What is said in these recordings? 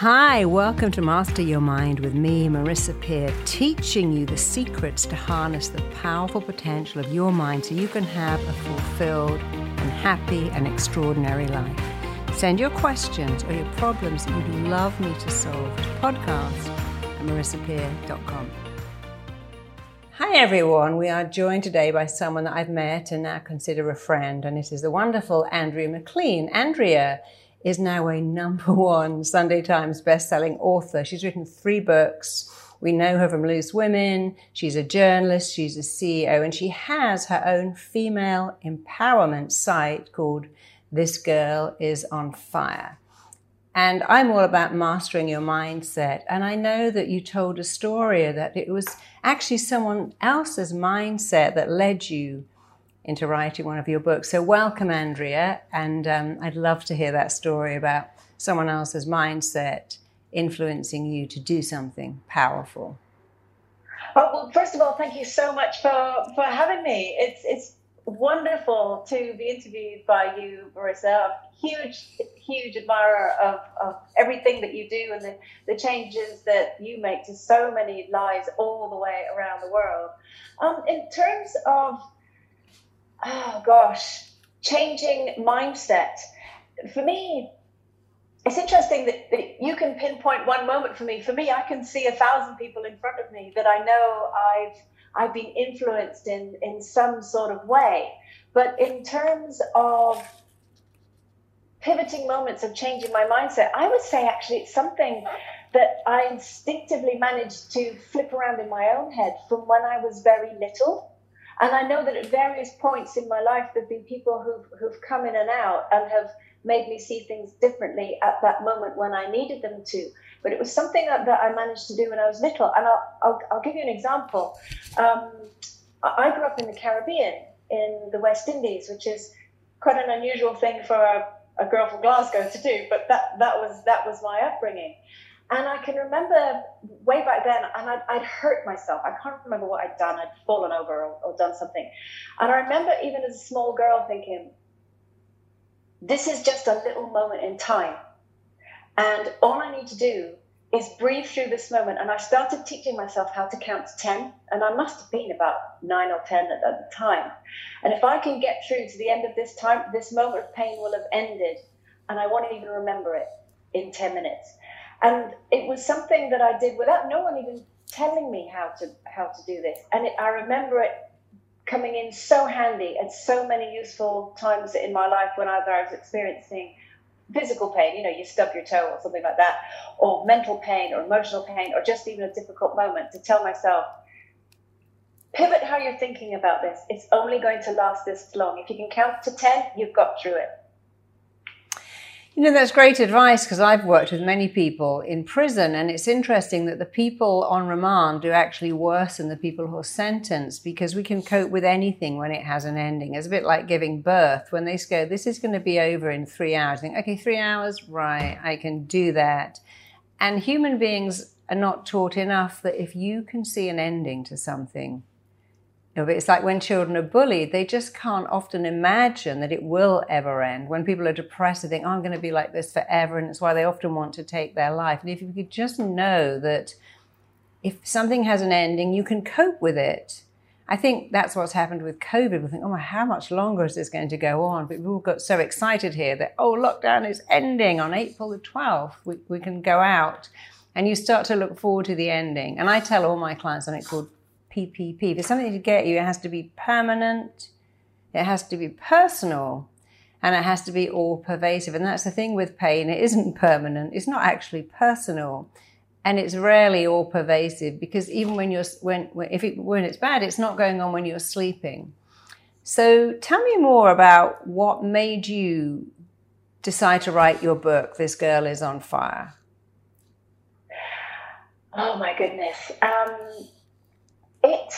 Hi, welcome to Master Your Mind with me, Marissa Peer, teaching you the secrets to harness the powerful potential of your mind so you can have a fulfilled and happy and extraordinary life. Send your questions or your problems that you'd love me to solve to podcast at marissapeer.com. Hi everyone, we are joined today by someone that I've met and now consider a friend, and it is the wonderful Andrea McLean. Andrea is now a number one Sunday Times best-selling author. She's written three books. We know her from Loose Women. She's a journalist. She's a CEO and she has her own female empowerment site called This Girl is on Fire. And I'm all about mastering your mindset. And I know that you told a story that it was actually someone else's mindset that led you into writing one of your books. So, welcome, Andrea. And um, I'd love to hear that story about someone else's mindset influencing you to do something powerful. Oh, well, first of all, thank you so much for, for having me. It's, it's wonderful to be interviewed by you, Marissa. I'm huge, huge admirer of, of everything that you do and the, the changes that you make to so many lives all the way around the world. Um, in terms of oh gosh, changing mindset. For me, it's interesting that, that you can pinpoint one moment for me. For me, I can see a thousand people in front of me that I know I've I've been influenced in in some sort of way. But in terms of pivoting moments of changing my mindset, I would say actually it's something that I instinctively managed to flip around in my own head from when I was very little. And I know that at various points in my life, there have been people who've, who've come in and out and have made me see things differently at that moment when I needed them to. But it was something that, that I managed to do when I was little. And I'll, I'll, I'll give you an example. Um, I grew up in the Caribbean, in the West Indies, which is quite an unusual thing for a, a girl from Glasgow to do. But that, that, was, that was my upbringing. And I can remember way back then, and I'd, I'd, hurt myself. I can't remember what I'd done. I'd fallen over or, or done something. And I remember, even as a small girl, thinking, this is just a little moment in time. And all I need to do is breathe through this moment. And I started teaching myself how to count to 10. And I must have been about nine or 10 at, at the time. And if I can get through to the end of this time, this moment of pain will have ended. And I won't even remember it in 10 minutes. And it was something that I did without no one even telling me how to how to do this. And it, I remember it coming in so handy at so many useful times in my life when either I was experiencing physical pain, you know, you stub your toe or something like that, or mental pain or emotional pain, or just even a difficult moment to tell myself, pivot how you're thinking about this. It's only going to last this long. If you can count to 10, you've got through it. You know, that's great advice because I've worked with many people in prison, and it's interesting that the people on remand do actually worse than the people who are sentenced because we can cope with anything when it has an ending. It's a bit like giving birth. When they go, this is going to be over in three hours, think, okay, three hours, right, I can do that. And human beings are not taught enough that if you can see an ending to something, it's like when children are bullied, they just can't often imagine that it will ever end. When people are depressed, they think, oh, I'm going to be like this forever. And it's why they often want to take their life. And if you could just know that if something has an ending, you can cope with it. I think that's what's happened with COVID. We think, oh, how much longer is this going to go on? But we all got so excited here that, oh, lockdown is ending on April the 12th. We, we can go out. And you start to look forward to the ending. And I tell all my clients something called PPP. If something to get you, it has to be permanent, it has to be personal, and it has to be all pervasive. And that's the thing with pain, it isn't permanent, it's not actually personal. And it's rarely all pervasive because even when you're when, if it, when it's bad, it's not going on when you're sleeping. So tell me more about what made you decide to write your book. This girl is on fire. Oh my goodness. Um, it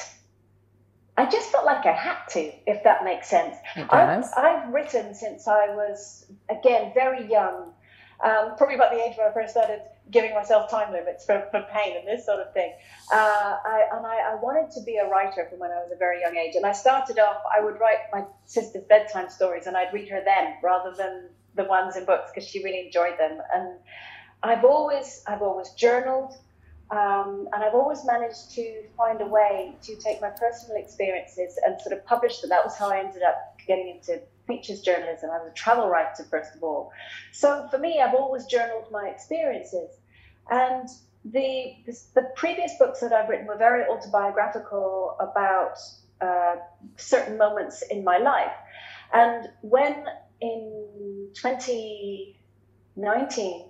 I just felt like I had to, if that makes sense. I've, I've, written since I was, again, very young, um, probably about the age where I first started giving myself time limits for, for pain and this sort of thing. Uh, I, and I, I, wanted to be a writer from when I was a very young age. And I started off, I would write my sister's bedtime stories and I'd read her them rather than the ones in books because she really enjoyed them. And I've always I've always journaled, um, and I've always managed to find a way to take my personal experiences and sort of publish them. That was how I ended up getting into features journalism. I was a travel writer first of all. So for me, I've always journaled my experiences, and the the, previous books that I've written were very autobiographical about uh, certain moments in my life. And when in 2019,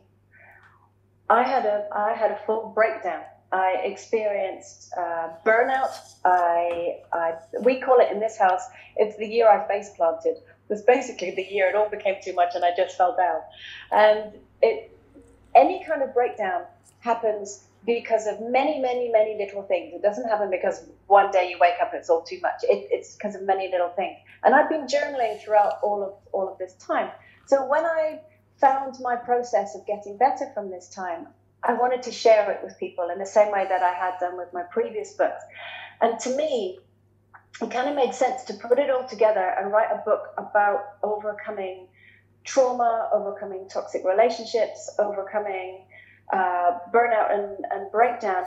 I had a I had a full breakdown. I experienced uh, burnout. I, I we call it in this house. It's the year I face planted. It was basically the year it all became too much and I just fell down. And it any kind of breakdown happens because of many, many, many little things. It doesn't happen because one day you wake up and it's all too much. It, it's because of many little things. And I've been journaling throughout all of all of this time. So when I found my process of getting better from this time, I wanted to share it with people in the same way that I had done with my previous books. And to me, it kind of made sense to put it all together and write a book about overcoming trauma, overcoming toxic relationships, overcoming uh, burnout and, and breakdown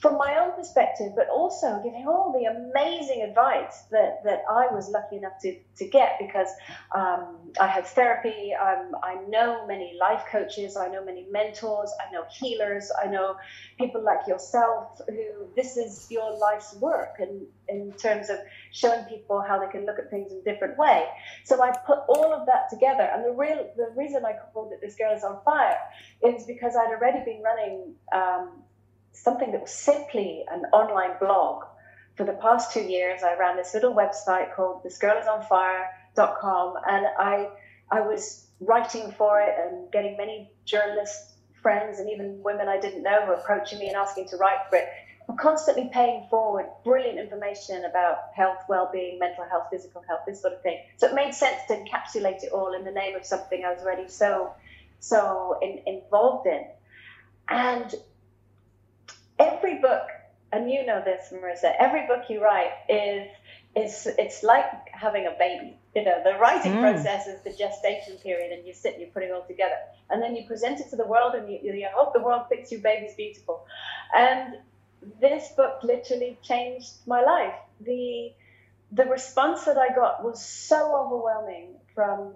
from my own perspective, but also giving all the amazing advice that, that I was lucky enough to, to get because um, I had therapy. Um, I know many life coaches, I know many mentors, I know healers, I know people like yourself who this is your life's work in, in terms of showing people how they can look at things in a different way. So I put all of that together. And the real the reason I called it This Girl is on Fire is because I'd already been running um, something that was simply an online blog. For the past two years, I ran this little website called thisgirlisonfire.com, and I I was writing for it and getting many journalist friends and even women I didn't know were approaching me and asking to write for it. I'm constantly paying forward brilliant information about health, well-being, mental health, physical health, this sort of thing. So it made sense to encapsulate it all in the name of something I was already so so in, involved in. And every book, and you know this, Marissa, every book you write is is it's like having a baby. You know, the writing mm. process is the gestation period, and you sit and you put it all together, and then you present it to the world, and you, you hope the world thinks your baby's beautiful. And this book literally changed my life. The the response that I got was so overwhelming from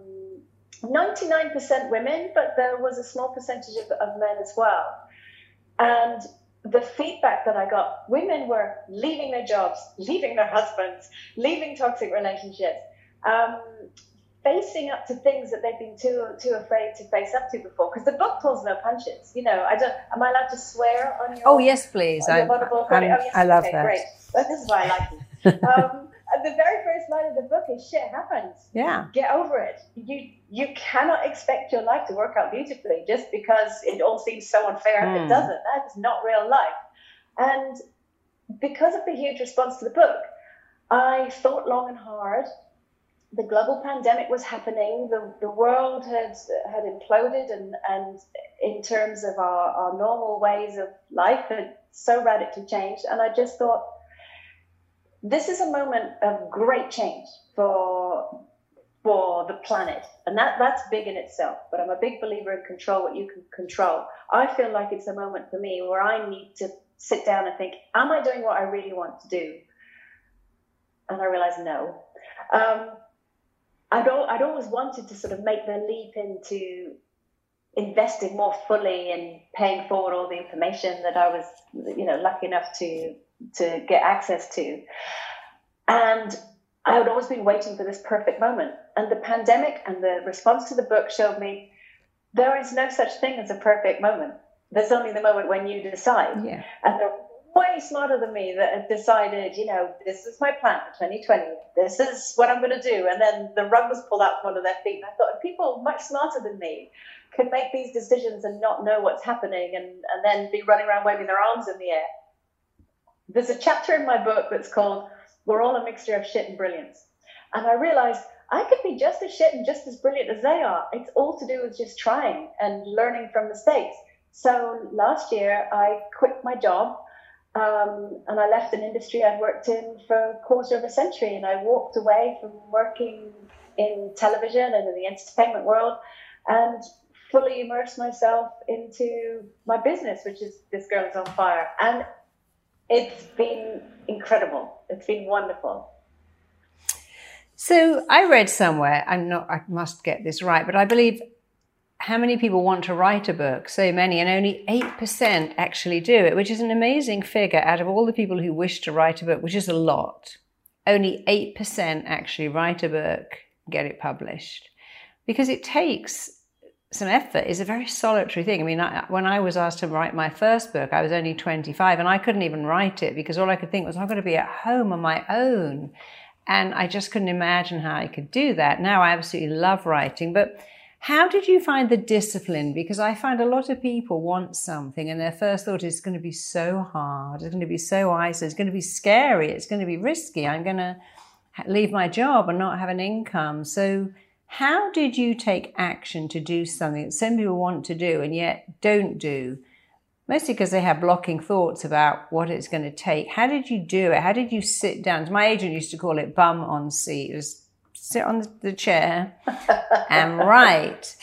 99% women, but there was a small percentage of, of men as well. And the feedback that I got, women were leaving their jobs, leaving their husbands, leaving toxic relationships, um, facing up to things that they've been too too afraid to face up to before. Because the book pulls no punches. You know, I don't. Am I allowed to swear on your? Oh yes, please. I, oh, yes, I love okay, that. Great. This is why I like you. Um, the very first line of the book is shit happens. Yeah. Get over it. You you cannot expect your life to work out beautifully just because it all seems so unfair mm. it hmm. doesn't. That is not real life. And because of the huge response to the book, I thought long and hard. The global pandemic was happening. The, the world had had imploded, and, and in terms of our, our normal ways of life had so radically changed. And I just thought, this is a moment of great change for for the planet. And that that's big in itself but i'm a big believer in control what you can control. I feel like it's a moment for me where i need to sit down and think am i doing what i really want to do? And i realize no. Um, I'd, I'd always wanted to sort of make the leap into investing more fully in paying forward all the information that i was you know lucky enough to to get access to. And I had always been waiting for this perfect moment. And the pandemic and the response to the book showed me there is no such thing as a perfect moment. There's only the moment when you decide. Yeah. And they're way smarter than me that have decided, you know, this is my plan for 2020. This is what I'm going to do. And then the rug was pulled out from under their feet. And I thought, people much smarter than me could make these decisions and not know what's happening and, and then be running around waving their arms in the air there's a chapter in my book that's called We're All a Mixture of Shit and Brilliance. And I realized I could be just as shit and just as brilliant as they are. It's all to do with just trying and learning from mistakes. So last year, I quit my job um, and I left an industry I'd worked in for a quarter of a century. And I walked away from working in television and in the entertainment world and fully immerse myself into my business, which is This Girl is on Fire. And it's been incredible. It's been wonderful. So I read somewhere, I'm not, I must get this right, but I believe how many people want to write a book? So many, and only 8% actually do it, which is an amazing figure out of all the people who wish to write a book, which is a lot. Only 8% actually write a book, get it published. Because it takes some effort is a very solitary thing. I mean, I, when I was asked to write my first book, I was only 25 and I couldn't even write it because all I could think was, I'm going to be at home on my own. And I just couldn't imagine how I could do that. Now I absolutely love writing. But how did you find the discipline? Because I find a lot of people want something and their first thought is it's going to be so hard, it's going to be so isolated, it's going to be scary, it's going to be risky. I'm going to leave my job and not have an income. So, how did you take action to do something that some people want to do and yet don't do? Mostly because they have blocking thoughts about what it's going to take. How did you do it? How did you sit down? My agent used to call it bum on seat. It was sit on the chair and write,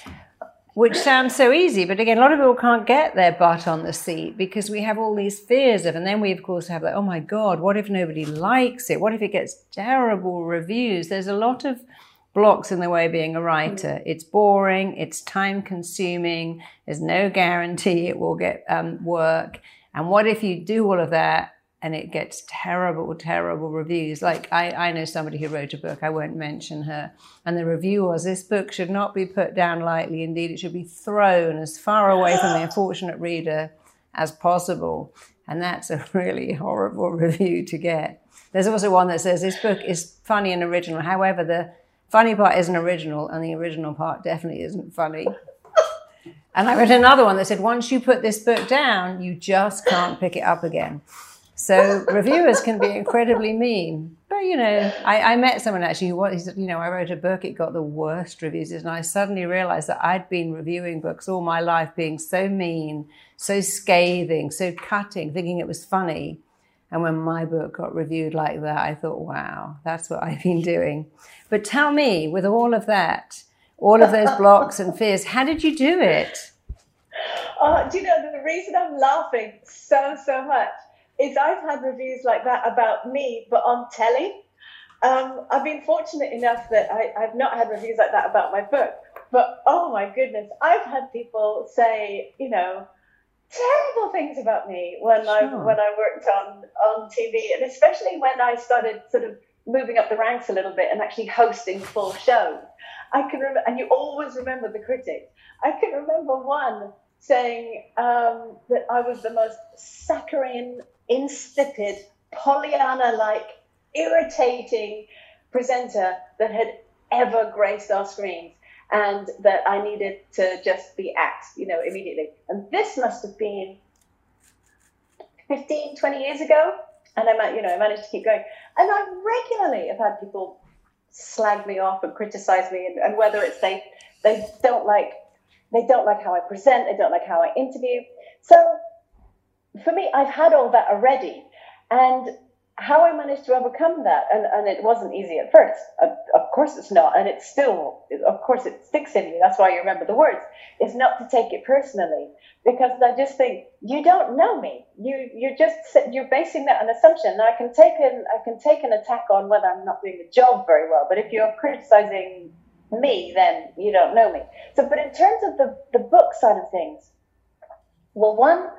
which sounds so easy. But again, a lot of people can't get their butt on the seat because we have all these fears of, and then we, of course, have like, oh my God, what if nobody likes it? What if it gets terrible reviews? There's a lot of blocks in the way of being a writer. Mm. It's boring, it's time consuming, there's no guarantee it will get um, work. And what if you do all of that and it gets terrible, terrible reviews? Like, I, I know somebody who wrote a book, I won't mention her, and the review was this book should not be put down lightly. Indeed, it should be thrown as far away from the unfortunate reader as possible. And that's a really horrible review to get. There's also one that says this book is funny and original. However, the funny part isn't original, and the original part definitely isn't funny. and I read another one that said, once you put this book down, you just can't pick it up again. So reviewers can be incredibly mean. But you know, I, I met someone actually who was, you know, I wrote a book, it got the worst reviews, and I suddenly realized that I'd been reviewing books all my life, being so mean, so scathing, so cutting, thinking it was funny. And when my book got reviewed like that, I thought, wow, that's what I've been doing. But tell me, with all of that, all of those blocks and fears, how did you do it? Uh, do you know the reason I'm laughing so, so much is I've had reviews like that about me, but on telly. Um, I've been fortunate enough that I, I've not had reviews like that about my book. But oh my goodness, I've had people say, you know, terrible things about me when sure. I when I worked on on TV, and especially when I started sort of moving up the ranks a little bit and actually hosting full shows. I can remember, and you always remember the critics. I can remember one saying um, that I was the most saccharine, insipid, Pollyanna-like, irritating presenter that had ever graced our screens and that I needed to just be axed, you know, immediately. And this must have been 15, 20 years ago. And I, you know, I managed to keep going. And I regularly have had people slag me off and criticize me, and, and whether it's they they don't like they don't like how I present, they don't like how I interview. So for me, I've had all that already, and how I managed to overcome that, and, and it wasn't easy at first. Of, of, course, it's not, and it's still, of course, it sticks in you. That's why you remember the words. Is not to take it personally, because I just think you don't know me. You you're just you're basing that on assumption. Now I can take an I can take an attack on whether I'm not doing the job very well, but if you're criticizing me, then you don't know me. So, but in terms of the the book side of things, well, one,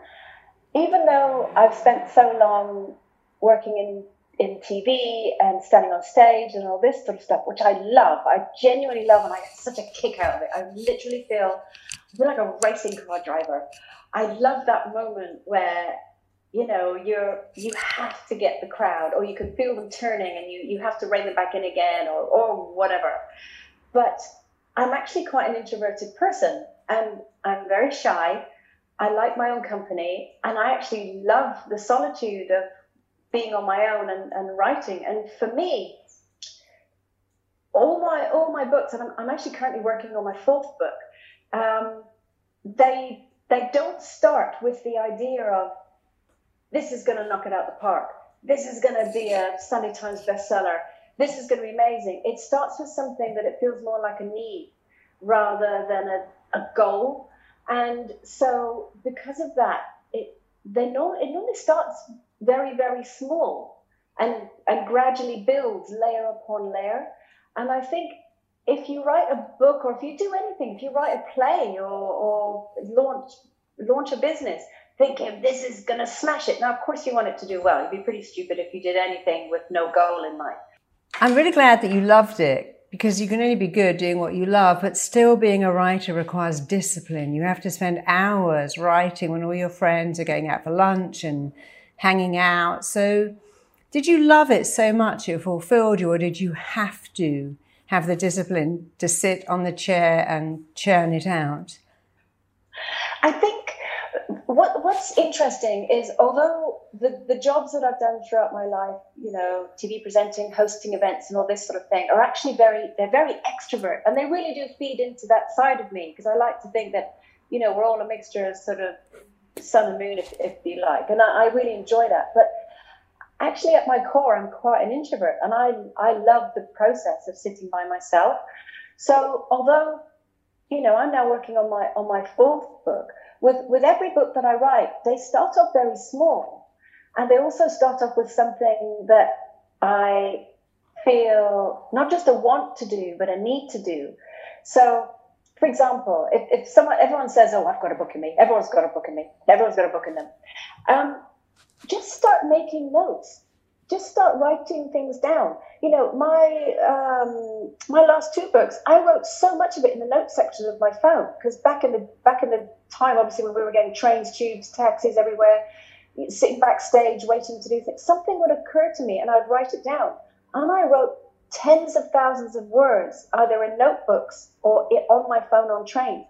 even though I've spent so long working in in TV and standing on stage and all this sort of stuff, which I love. I genuinely love, and I get such a kick out of it. I literally feel, I feel like a racing car driver. I love that moment where you know you're you have to get the crowd, or you can feel them turning, and you you have to rein them back in again, or or whatever. But I'm actually quite an introverted person, and I'm very shy. I like my own company, and I actually love the solitude of being on my own and, and writing. And for me, all my all my books, and I'm, I'm actually currently working on my fourth book. Um, they they don't start with the idea of this is going to knock it out the park. This is going to be a Sunday Times bestseller. This is going to be amazing. It starts with something that it feels more like a need rather than a a goal. And so because of that, they know it normally starts very, very small and and gradually builds layer upon layer. And I think if you write a book or if you do anything, if you write a play or, or launch launch a business, thinking this is going to smash it. Now, of course, you want it to do well. You'd be pretty stupid if you did anything with no goal in mind. I'm really glad that you loved it because you can only be good doing what you love, but still being a writer requires discipline. You have to spend hours writing when all your friends are going out for lunch and hanging out. So, did you love it so much it fulfilled you, or did you have to have the discipline to sit on the chair and churn it out? I think what what's interesting is although the, the jobs that I've done throughout my life, you know, TV presenting, hosting events and all this sort of thing are actually very they're very extrovert and they really do feed into that side of me because I like to think that, you know, we're all a mixture of sort of sun and moon if, if you like. And I, I really enjoy that. But actually at my core I'm quite an introvert and I I love the process of sitting by myself. So although, you know, I'm now working on my on my fourth book with, with every book that I write, they start off very small. And they also start off with something that I feel not just a want to do, but a need to do. So, for example, if, if someone, everyone says, "Oh, I've got a book in me," everyone's got a book in me. Everyone's got a book in them. Um, just start making notes just start writing things down. You know, my um, my last two books, I wrote so much of it in the notes section of my phone because back in the back in the time, obviously, when we were getting trains, tubes, taxis everywhere, sitting backstage waiting to do things, something would occur to me, and I'd write it down, and I wrote tens of thousands of words either in notebooks or on my phone on trains.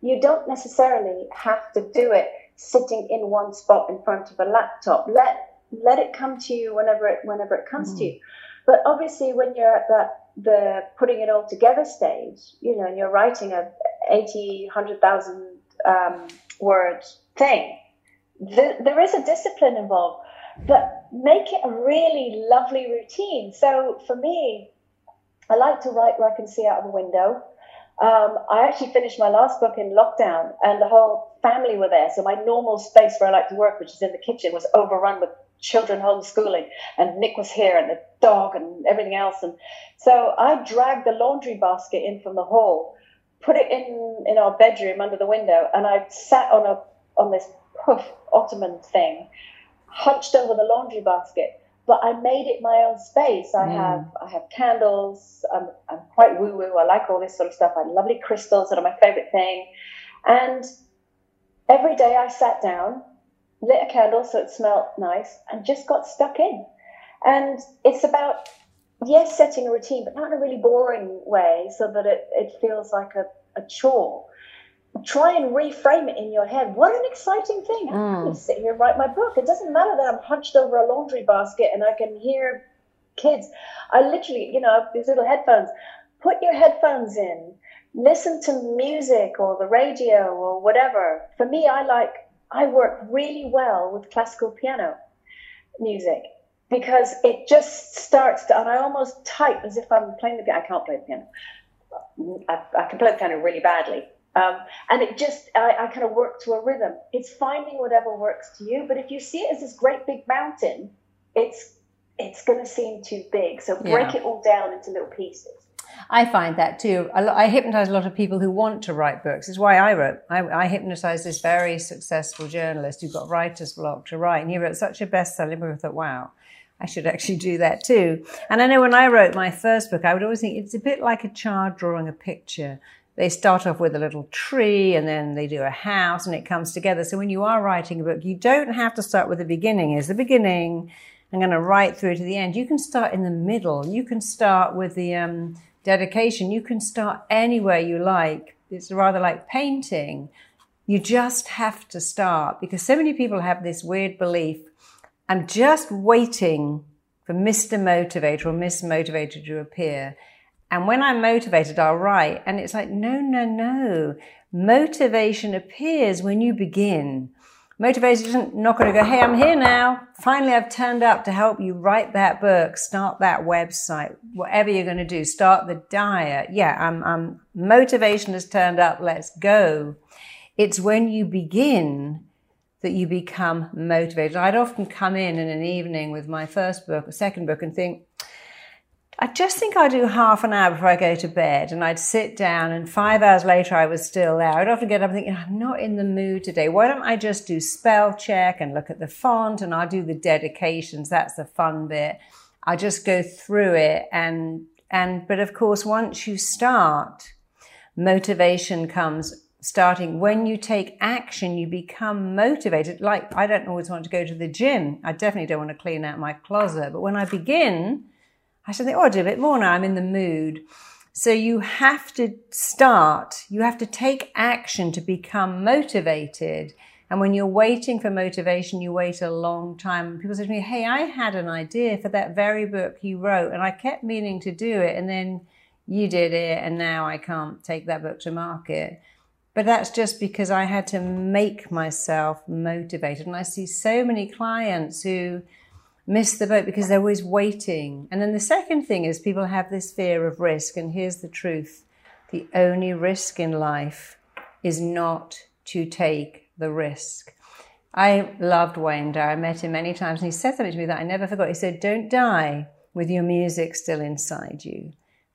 You don't necessarily have to do it sitting in one spot in front of a laptop. Let let it come to you whenever it whenever it comes mm. to you. But obviously, when you're at that the putting it all together stage, you know, and you're writing a 80, 100,000 um, word thing, the, there is a discipline involved. But make it a really lovely routine. So for me, I like to write where I can see out of the window. Um, I actually finished my last book in lockdown, and the whole family were there. So my normal space where I like to work, which is in the kitchen, was overrun with children homeschooling, and Nick was here, and the dog, and everything else. And so I dragged the laundry basket in from the hall, put it in in our bedroom under the window, and I sat on a on this puff ottoman thing, hunched over the laundry basket. But I made it my own space. I mm. have I have candles. I'm, I'm quite woo woo. I like all this sort of stuff. I have lovely crystals that are my favorite thing. And every day I sat down lit a candle so it smelled nice, and just got stuck in. And it's about, yes, setting a routine, but not in a really boring way so that it, it feels like a, a chore. Try and reframe it in your head. What an exciting thing. Mm. I sit here and write my book. It doesn't matter that I'm hunched over a laundry basket and I can hear kids. I literally, you know, these little headphones. Put your headphones in, listen to music or the radio or whatever. For me, I like I work really well with classical piano music because it just starts to, and I almost type as if I'm playing the piano. I can't play the piano. I, I can play the piano really badly. Um, and it just, I, I kind of work to a rhythm. It's finding whatever works to you. But if you see it as this great big mountain, it's it's going to seem too big. So break yeah. it all down into little pieces. I find that too. I hypnotize a lot of people who want to write books. It's why I wrote. I, I hypnotized this very successful journalist who got writer's block to write, and he wrote such a best-selling book. I thought, wow, I should actually do that too. And I know when I wrote my first book, I would always think it's a bit like a child drawing a picture. They start off with a little tree and then they do a house and it comes together. So when you are writing a book, you don't have to start with the beginning. Is the beginning. I'm going to write through to the end. You can start in the middle. You can start with the um, dedication, you can start anywhere you like. It's rather like painting. You just have to start because so many people have this weird belief I'm just waiting for Mr. Motivator or Miss Motivator to appear. And when I'm motivated, I'll write. And it's like, no, no, no. Motivation appears when you begin. Motivated isn't not going to go, hey, I'm here now. Finally, I've turned up to help you write that book, start that website, whatever you're going to do, start the diet. Yeah, I'm, I'm motivation has turned up. Let's go. It's when you begin that you become motivated. I'd often come in in an evening with my first book, second book, and think, I just think I'd do half an hour before I go to bed and I'd sit down and five hours later I was still there. I'd often get up thinking, I'm not in the mood today. Why don't I just do spell check and look at the font and I'll do the dedications. That's the fun bit. I just go through it and, and, but of course, once you start, motivation comes starting. When you take action, you become motivated. Like, I don't always want to go to the gym. I definitely don't want to clean out my closet. But when I begin, I should think, oh, I'll do a bit more now. I'm in the mood. So you have to start, you have to take action to become motivated. And when you're waiting for motivation, you wait a long time. People say to me, Hey, I had an idea for that very book you wrote, and I kept meaning to do it, and then you did it, and now I can't take that book to market. But that's just because I had to make myself motivated. And I see so many clients who miss the boat because they're always waiting. And then the second thing is people have this fear of risk. And here's the truth the only risk in life is not to take the risk. I loved Wayne Dyer. I met him many times and he said something to me that I never forgot. He said, Don't die with your music still inside you.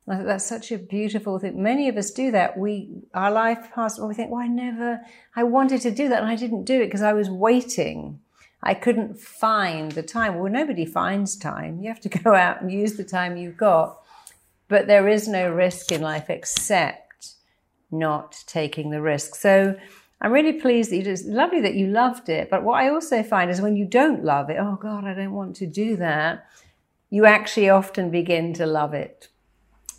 I thought that's such a beautiful thing. Many of us do that. We, our life passed, and we think, well, I never, I wanted to do that and I didn't do it because I was waiting. I couldn't find the time. Well, nobody finds time. You have to go out and use the time you've got. But there is no risk in life except not taking the risk. So I'm really pleased that you just lovely that you loved it. But what I also find is when you don't love it, oh God, I don't want to do that, you actually often begin to love it.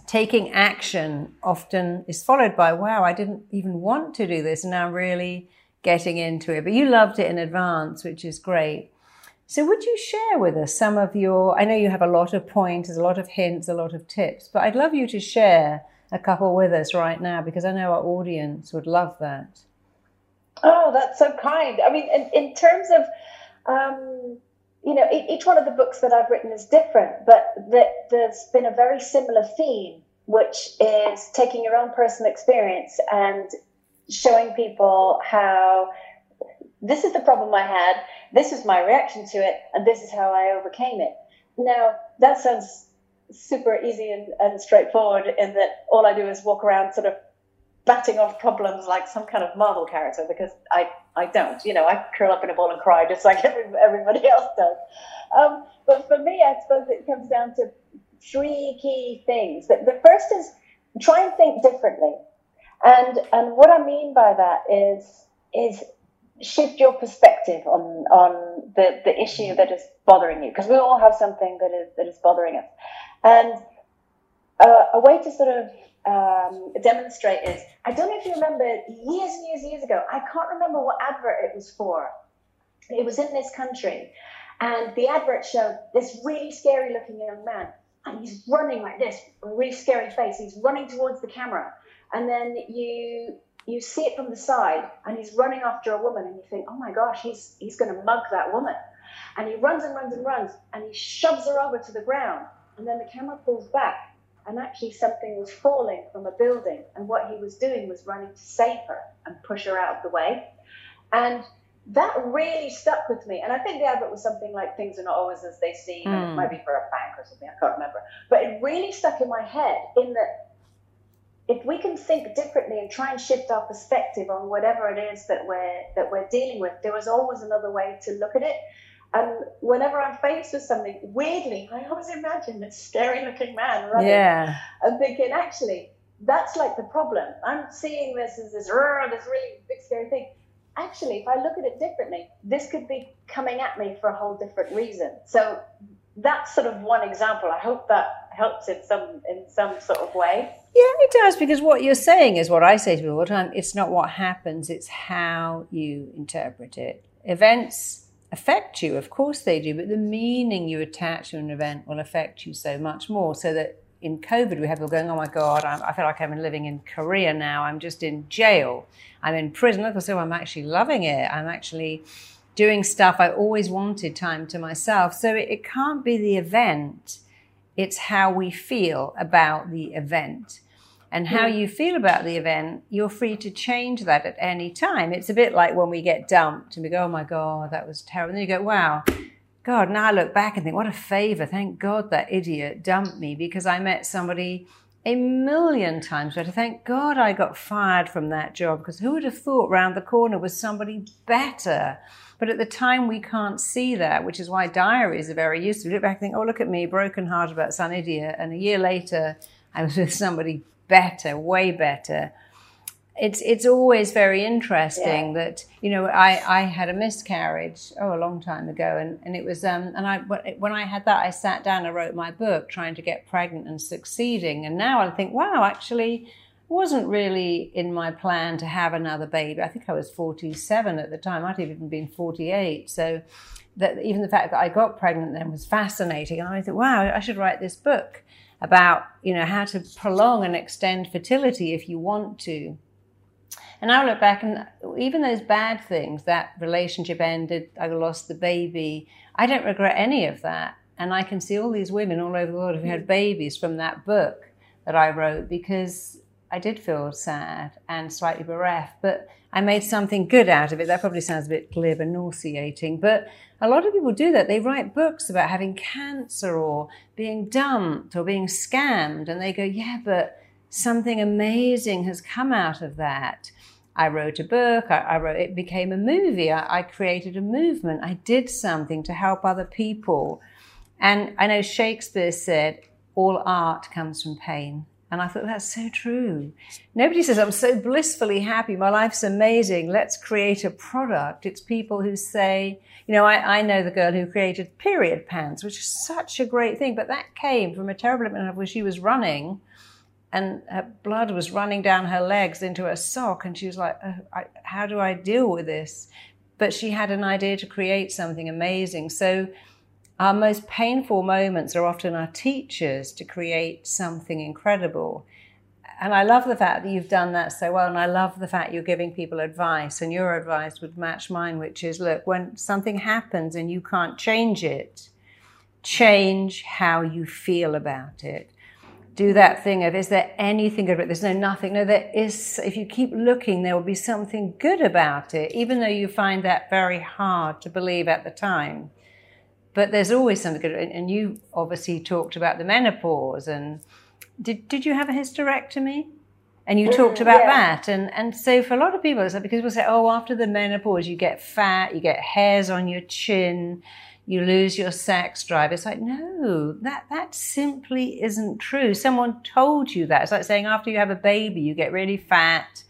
Taking action often is followed by, wow, I didn't even want to do this. And now really getting into it. But you loved it in advance, which is great. So, would you share with us some of your? I know you have a lot of pointers, a lot of hints, a lot of tips, but I'd love you to share a couple with us right now because I know our audience would love that. Oh, that's so kind. I mean, in, in terms of, um, you know, each one of the books that I've written is different, but that there's been a very similar theme, which is taking your own personal experience and showing people how this is the problem I had, this is my reaction to it, and this is how I overcame it. Now, that sounds super easy and, and straightforward in that all I do is walk around sort of batting off problems like some kind of Marvel character because I, I don't. You know, I curl up in a ball and cry just like every, everybody else does. Um, but for me, I suppose it comes down to three key things. The, the first is try and think differently. And and what I mean by that is is shift your perspective on on the, the issue that is bothering you because we all have something that is that is bothering us. And uh, a way to sort of um, demonstrate is I don't know if you remember years and years years ago I can't remember what advert it was for. It was in this country and the advert showed this really scary looking young man and he's running like this a really scary face he's running towards the camera and then you you see it from the side and he's running after a woman and you think oh my gosh he's he's going to mug that woman and he runs and runs and runs and he shoves her over to the ground and then the camera pulls back and actually something was falling from a building and what he was doing was running to save her and push her out of the way and that really stuck with me and i think the advert was something like things are not always as they seem mm. and it hmm. might be for a bank or something i can't remember but it really stuck in my head in that if we can think differently and try and shift our perspective on whatever it is that we're that we're dealing with, there is always another way to look at it. And whenever I'm faced with something, weirdly, I always imagine this scary looking man running yeah. and thinking, actually, that's like the problem. I'm seeing this as this, this really big scary thing. Actually, if I look at it differently, this could be coming at me for a whole different reason. So that's sort of one example. I hope that helps in some in some sort of way. Yeah, it does because what you're saying is what I say to people all the time. It's not what happens; it's how you interpret it. Events affect you, of course they do, but the meaning you attach to an event will affect you so much more. So that in COVID, we have people going, "Oh my God, I'm, i feel like I'm living in Korea now. I'm just in jail. I'm in prison." Say, oh, "I'm actually loving it. I'm actually doing stuff I always wanted time to myself." So it, it can't be the event; it's how we feel about the event. And how you feel about the event, you're free to change that at any time. It's a bit like when we get dumped and we go, "Oh my God, that was terrible." And then you go, "Wow." God, now I look back and think, what a favor. Thank God that idiot dumped me because I met somebody a million times better. Thank God I got fired from that job because who would have thought round the corner was somebody better? But at the time, we can't see that, which is why diaries are very useful. You look back and think, oh, look at me, broken heart about some idiot. And a year later, I was with somebody better, way better it's it's always very interesting yeah. that you know I, I had a miscarriage oh a long time ago and, and it was um and I when I had that I sat down and wrote my book trying to get pregnant and succeeding and now I think wow actually wasn't really in my plan to have another baby. I think I was 47 at the time. I'd even been 48 so that even the fact that I got pregnant then was fascinating. And I thought wow I should write this book about you know how to prolong and extend fertility if you want to. And I look back and even those bad things, that relationship ended, I lost the baby, I don't regret any of that. And I can see all these women all over the world who had mm. babies from that book that I wrote because I did feel sad and slightly bereft, but I made something good out of it. That probably sounds a bit glib and nauseating, but a lot of people do that. They write books about having cancer or being dumped or being scammed, and they go, Yeah, but something amazing has come out of that. I wrote a book. I, I wrote. It became a movie. I, I created a movement. I did something to help other people. And I know Shakespeare said, "All art comes from pain." And I thought that's so true. Nobody says, I'm so blissfully happy. My life's amazing. Let's create a product. It's people who say, you know, I, I know the girl who created period pants, which is such a great thing, but that came from a terrible event where she was running and her blood was running down her legs into her sock and she was like oh, I, how do i deal with this but she had an idea to create something amazing so our most painful moments are often our teachers to create something incredible and i love the fact that you've done that so well and i love the fact you're giving people advice and your advice would match mine which is look when something happens and you can't change it change how you feel about it do that thing of is there anything good about it? There's no nothing. No, there is. If you keep looking, there will be something good about it, even though you find that very hard to believe at the time. But there's always something good. And you obviously talked about the menopause. And did did you have a hysterectomy? And you mm, talked about yeah. that. And and so for a lot of people, it's like because people say, oh, after the menopause, you get fat, you get hairs on your chin you lose your sex drive. It's like, no, that, that simply isn't true. Someone told you that. It's like saying after you have a baby, you get really fat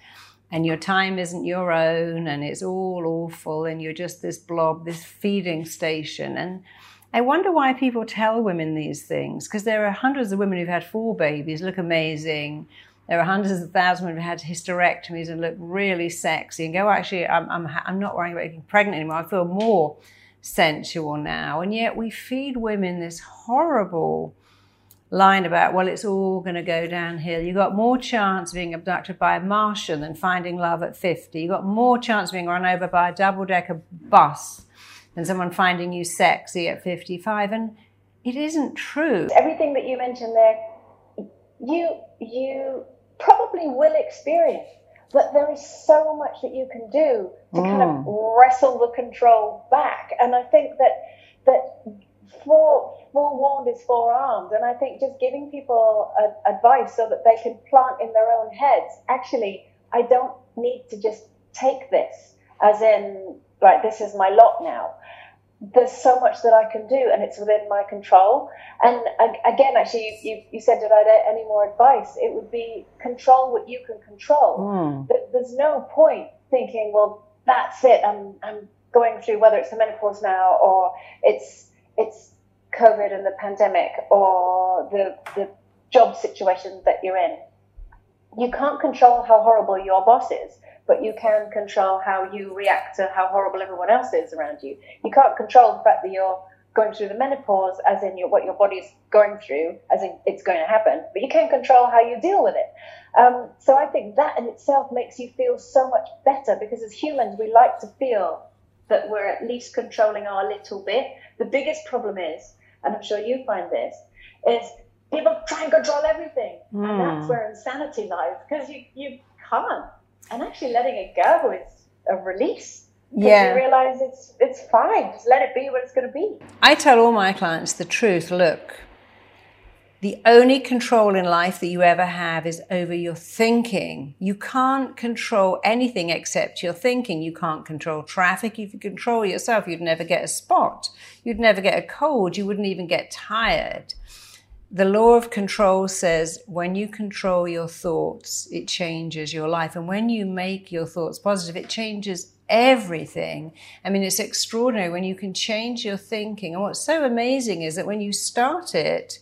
and your time isn't your own and it's all awful and you're just this blob, this feeding station. And I wonder why people tell women these things because there are hundreds of women who've had four babies, look amazing. There are hundreds of thousands who've had hysterectomies and look really sexy and go, actually, I'm, I'm, I'm not worrying about getting pregnant anymore. I feel more sensual now. And yet we feed women this horrible line about, well, it's all going to go downhill. You've got more chance of being abducted by a Martian than finding love at 50. You've got more chance of being run over by a double decker bus than someone finding you sexy at 55. And it isn't true. Everything that you mentioned there, you, you probably will experience but there is so much that you can do to mm. kind of mm. wrestle the control back. And I think that that fore, forewarned is forearmed. And I think just giving people a, advice so that they can plant in their own heads, actually, I don't need to just take this as in, right, this is my lot now there's so much that I can do and it's within my control. And again, actually, you, you said, did I get any more advice? It would be control what you can control. Mm. There's no point thinking, well, that's it. I'm, I'm going through whether it's the menopause now or it's, it's COVID and the pandemic or the, the job situation that you're in. You can't control how horrible your boss is but you can control how you react to how horrible everyone else is around you. You can't control the fact that you're going through the menopause, as in your, what your body's going through, as in it's going to happen, but you can't control how you deal with it. Um, so I think that in itself makes you feel so much better because as humans, we like to feel that we're at least controlling our little bit. The biggest problem is, and I'm sure you find this, is people try and control everything. Mm. And that's hmm. where insanity lies because you, you can't. And actually letting it go is a release. Yeah. You realize it's it's fine. Just let it be what it's going to be. I tell all my clients the truth. Look, the only control in life that you ever have is over your thinking. You can't control anything except your thinking. You can't control traffic. If you control yourself, you'd never get a spot. You'd never get a cold. You wouldn't even get tired. The law of control says when you control your thoughts, it changes your life. And when you make your thoughts positive, it changes everything. I mean, it's extraordinary when you can change your thinking. And what's so amazing is that when you start it,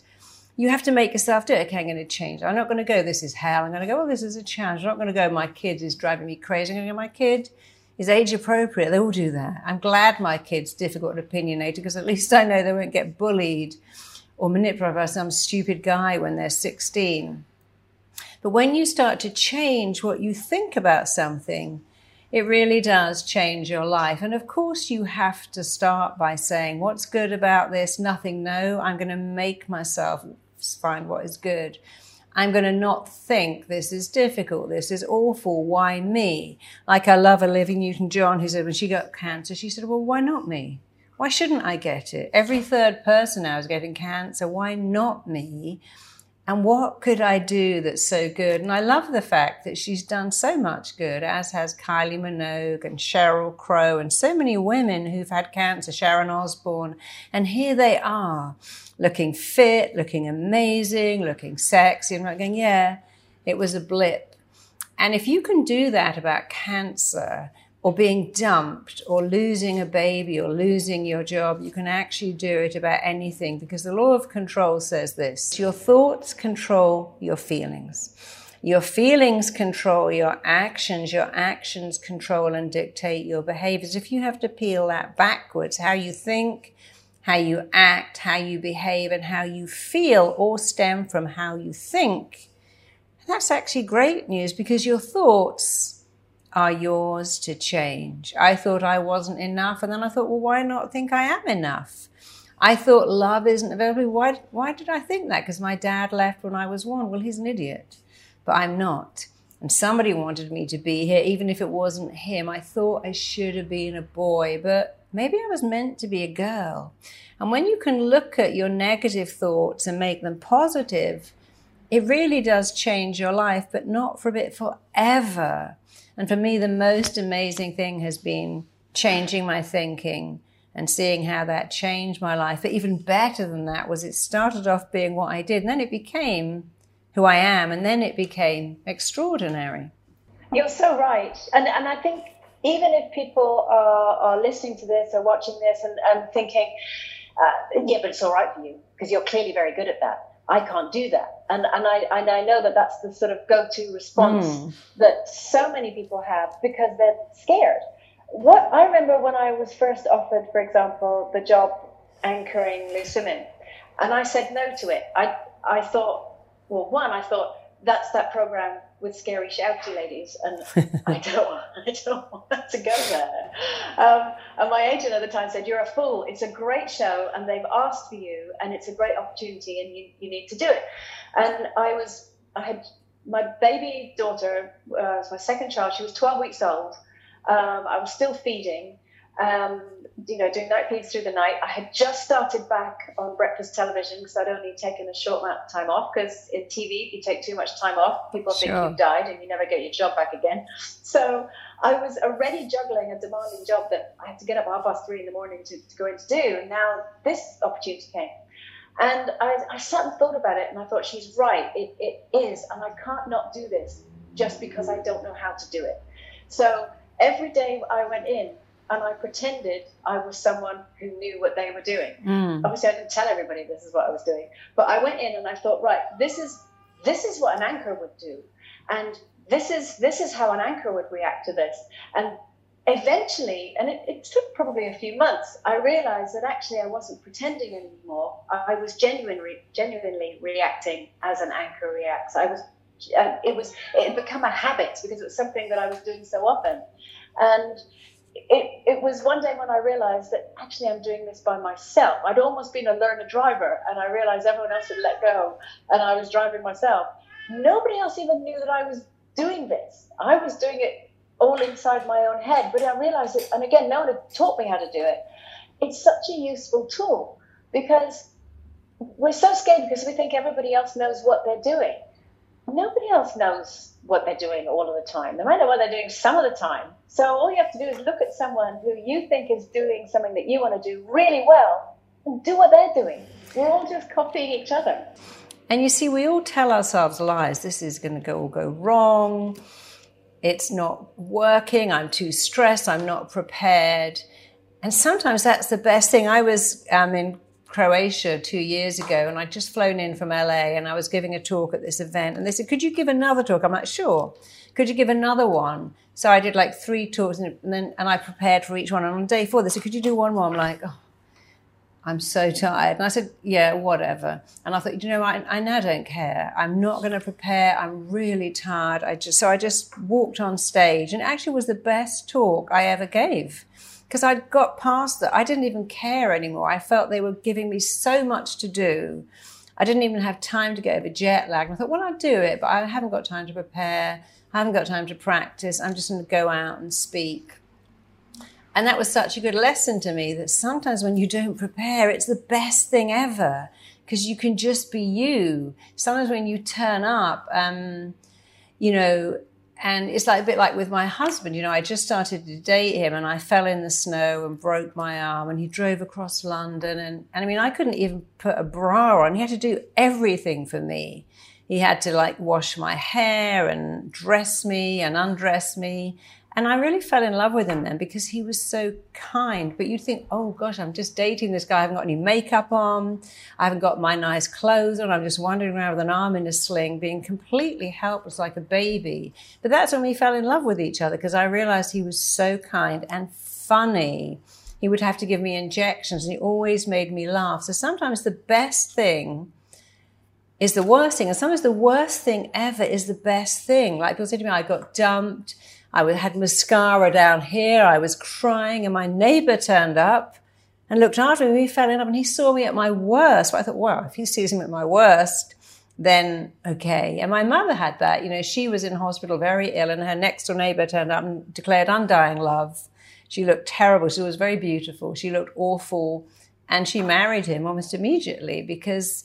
you have to make yourself do it. Okay, I'm going to change. I'm not going to go, this is hell. I'm going to go, well, this is a challenge. I'm not going to go, my kid is driving me crazy. I'm going to go, my kid is age appropriate. They all do that. I'm glad my kid's difficult and opinionated because at least I know they won't get bullied or manipulated by some stupid guy when they're 16. But when you start to change what you think about something, it really does change your life. And of course, you have to start by saying, What's good about this? Nothing. No, I'm going to make myself find what is good. I'm going to not think this is difficult, this is awful, why me? Like I love Olivia Newton John, who said when she got cancer, she said, Well, why not me? Why shouldn't I get it? Every third person now is getting cancer, why not me? And what could I do that's so good? And I love the fact that she's done so much good, as has Kylie Minogue and Sheryl Crow and so many women who've had cancer, Sharon Osbourne. And here they are looking fit, looking amazing, looking sexy. I'm not going, yeah, it was a blip. And if you can do that about cancer, or being dumped or losing a baby or losing your job, you can actually do it about anything because the law of control says this your thoughts control your feelings. Your feelings control your actions. Your actions control and dictate your behaviors. If you have to peel that backwards, how you think, how you act, how you behave, and how you feel all stem from how you think. That's actually great news because your thoughts are yours to change. I thought I wasn't enough, and then I thought, well, why not think I am enough? I thought love isn't available. Why, why did I think that? Because my dad left when I was one. Well, he's an idiot, but I'm not. And somebody wanted me to be here, even if it wasn't him. I thought I should have been a boy, but maybe I was meant to be a girl. And when you can look at your negative thoughts and make them positive, it really does change your life, but not for a bit forever. And for me, the most amazing thing has been changing my thinking and seeing how that changed my life. But even better than that was it started off being what I did, and then it became who I am, and then it became extraordinary. You're so right. And, and I think even if people are, are listening to this or watching this and, and thinking, uh, yeah, but it's all right for you because you're clearly very good at that. I can't do that. And, and, I, and I know that that's the sort of go to response mm. that so many people have because they're scared. What I remember when I was first offered, for example, the job anchoring Loose Women, and I said no to it. I, I thought, well, one, I thought that's that program with scary shouty ladies, and I don't, I don't want to go there. Um, and my agent at the time said, "You're a fool. It's a great show, and they've asked for you, and it's a great opportunity, and you, you need to do it." And I was, I had my baby daughter uh, was my second child. She was 12 weeks old. Um, I was still feeding. Um, you know, doing night feeds through the night. I had just started back on breakfast television because I'd only taken a short amount of time off. Because in TV, if you take too much time off, people sure. think you've died and you never get your job back again. So I was already juggling a demanding job that I had to get up half past three in the morning to, to go in to do. And now this opportunity came. And I, I sat and thought about it, and I thought, she's right. It, it is. And I can't not do this just because I don't know how to do it. So every day I went in, and I pretended I was someone who knew what they were doing. Mm. Obviously, I didn't tell everybody this is what I was doing, but I went in and I thought, right, this is this is what an anchor would do, and this is this is how an anchor would react to this, and eventually, and it, it, took probably a few months, I realized that actually I wasn't pretending anymore. I, was genuinely, genuinely reacting as an anchor reacts. I was, uh, it was, it had become a habit because it was something that I was doing so often. And it, it was one day when I realized that actually I'm doing this by myself. I'd almost been a learner driver, and I realized everyone else had let go, and I was driving myself. Nobody else even knew that I was doing this. I was doing it all inside my own head. But I realized it, and again, no one had taught me how to do it. It's such a useful tool because we're so scared because we think everybody else knows what they're doing. Nobody else knows what they're doing all of the time. They might know what they're doing some of the time. So all you have to do is look at someone who you think is doing something that you want to do really well and do what they're doing. We're all just copying each other. And you see, we all tell ourselves lies. This is going to go all go wrong it's not working, I'm too stressed, I'm not prepared. And sometimes that's the best thing. I was um, in Croatia two years ago and I'd just flown in from LA and I was giving a talk at this event and they said, Could you give another talk? I'm like, Sure. Could you give another one? So I did like three talks and then and I prepared for each one. And on day four, they said, Could you do one more? I'm like, Oh, I'm so tired. And I said, yeah, whatever. And I thought, you know, I, I now don't care. I'm not going to prepare. I'm really tired. I just, so I just walked on stage and actually was the best talk I ever gave because I'd got past that. I didn't even care anymore. I felt they were giving me so much to do. I didn't even have time to get over jet lag. And I thought, well, I'll do it, but I haven't got time to prepare. I haven't got time to practice. I'm just going to go out and speak. And that was such a good lesson to me that sometimes when you don't prepare, it's the best thing ever because you can just be you. Sometimes when you turn up, um, you know, and it's like a bit like with my husband, you know, I just started to date him and I fell in the snow and broke my arm and he drove across London and, and I mean, I couldn't even put a bra on. He had to do everything for me. He had to like wash my hair and dress me and undress me. And I really fell in love with him then because he was so kind. But you'd think, oh gosh, I'm just dating this guy. I haven't got any makeup on. I haven't got my nice clothes on. I'm just wandering around with an arm in a sling, being completely helpless like a baby. But that's when we fell in love with each other because I realized he was so kind and funny. He would have to give me injections and he always made me laugh. So sometimes the best thing is the worst thing. And sometimes the worst thing ever is the best thing. Like people say to me, I got dumped I had mascara down here. I was crying, and my neighbor turned up and looked after me. We fell in love, and he saw me at my worst. But I thought, wow, if he sees me at my worst, then okay. And my mother had that. You know, she was in hospital very ill, and her next door neighbor turned up and declared undying love. She looked terrible. She was very beautiful. She looked awful. And she married him almost immediately because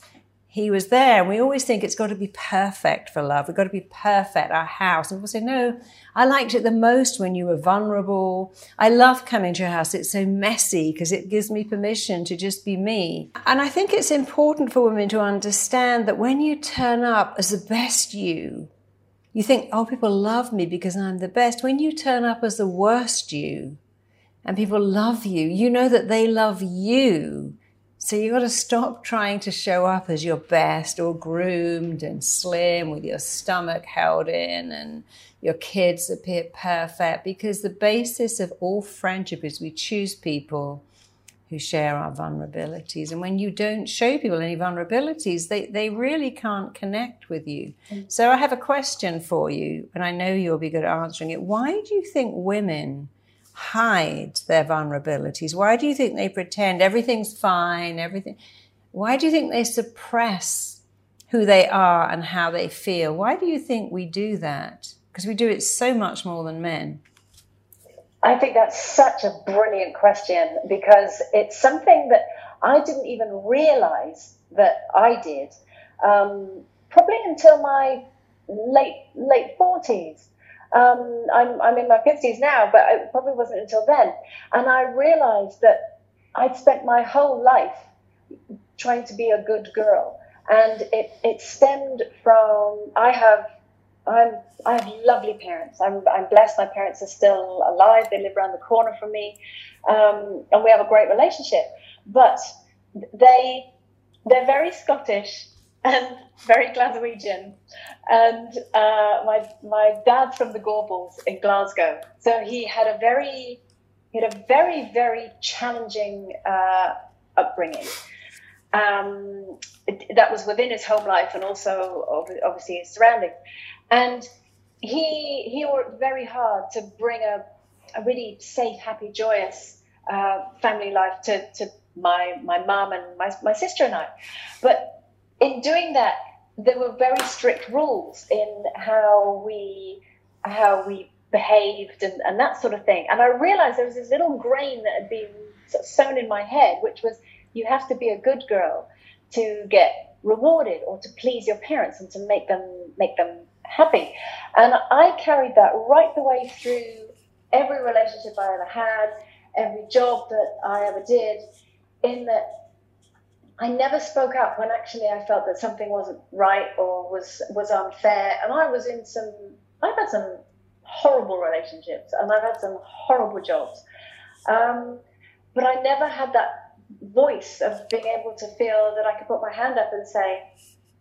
he was there. And we always think it's got to be perfect for love. We've got to be perfect, our house. And we'll say, no, I liked it the most when you were vulnerable. I love coming to your house. It's so messy because it gives me permission to just be me. And I think it's important for women to understand that when you turn up as the best you, you think, oh, people love me because I'm the best. When you turn up as the worst you and people love you, you know that they love you so you've got to stop trying to show up as your best or groomed and slim with your stomach held in and your kids appear perfect because the basis of all friendship is we choose people who share our vulnerabilities. And when you don't show people any vulnerabilities, they, they really can't connect with you. Mm. So I have a question for you, and I know you'll be good at answering it. Why do you think women hide their vulnerabilities? Why do you think they pretend everything's fine, everything? Why do you think they suppress who they are and how they feel? Why do you think we do that? Because we do it so much more than men. I think that's such a brilliant question because it's something that I didn't even realize that I did um, probably until my late late 40s. Um, I'm, I'm in my 50s now, but it probably wasn't until then. And I realized that I'd spent my whole life trying to be a good girl. And it, it stemmed from, I have, I'm, I have lovely parents. I'm, I'm blessed. My parents are still alive. They live around the corner from me. Um, and we have a great relationship. But they, they're very Scottish and very Glaswegian. And uh, my my dad's from the Gorbals in Glasgow, so he had a very he had a very very challenging uh, upbringing. Um, it, that was within his home life and also obviously his surroundings. And he he worked very hard to bring a, a really safe, happy, joyous uh, family life to, to my my mom and my, my sister and I. But in doing that, there were very strict rules in how we how we behaved and, and that sort of thing. And I realized there was this little grain that had been sort of sown in my head, which was you have to be a good girl to get rewarded or to please your parents and to make them make them happy. And I carried that right the way through every relationship I ever had, every job that I ever did, in that I never spoke up when actually I felt that something wasn't right or was was unfair. And I was in some I've had some horrible relationships and I've had some horrible jobs. Um, but I never had that voice of being able to feel that I could put my hand up and say,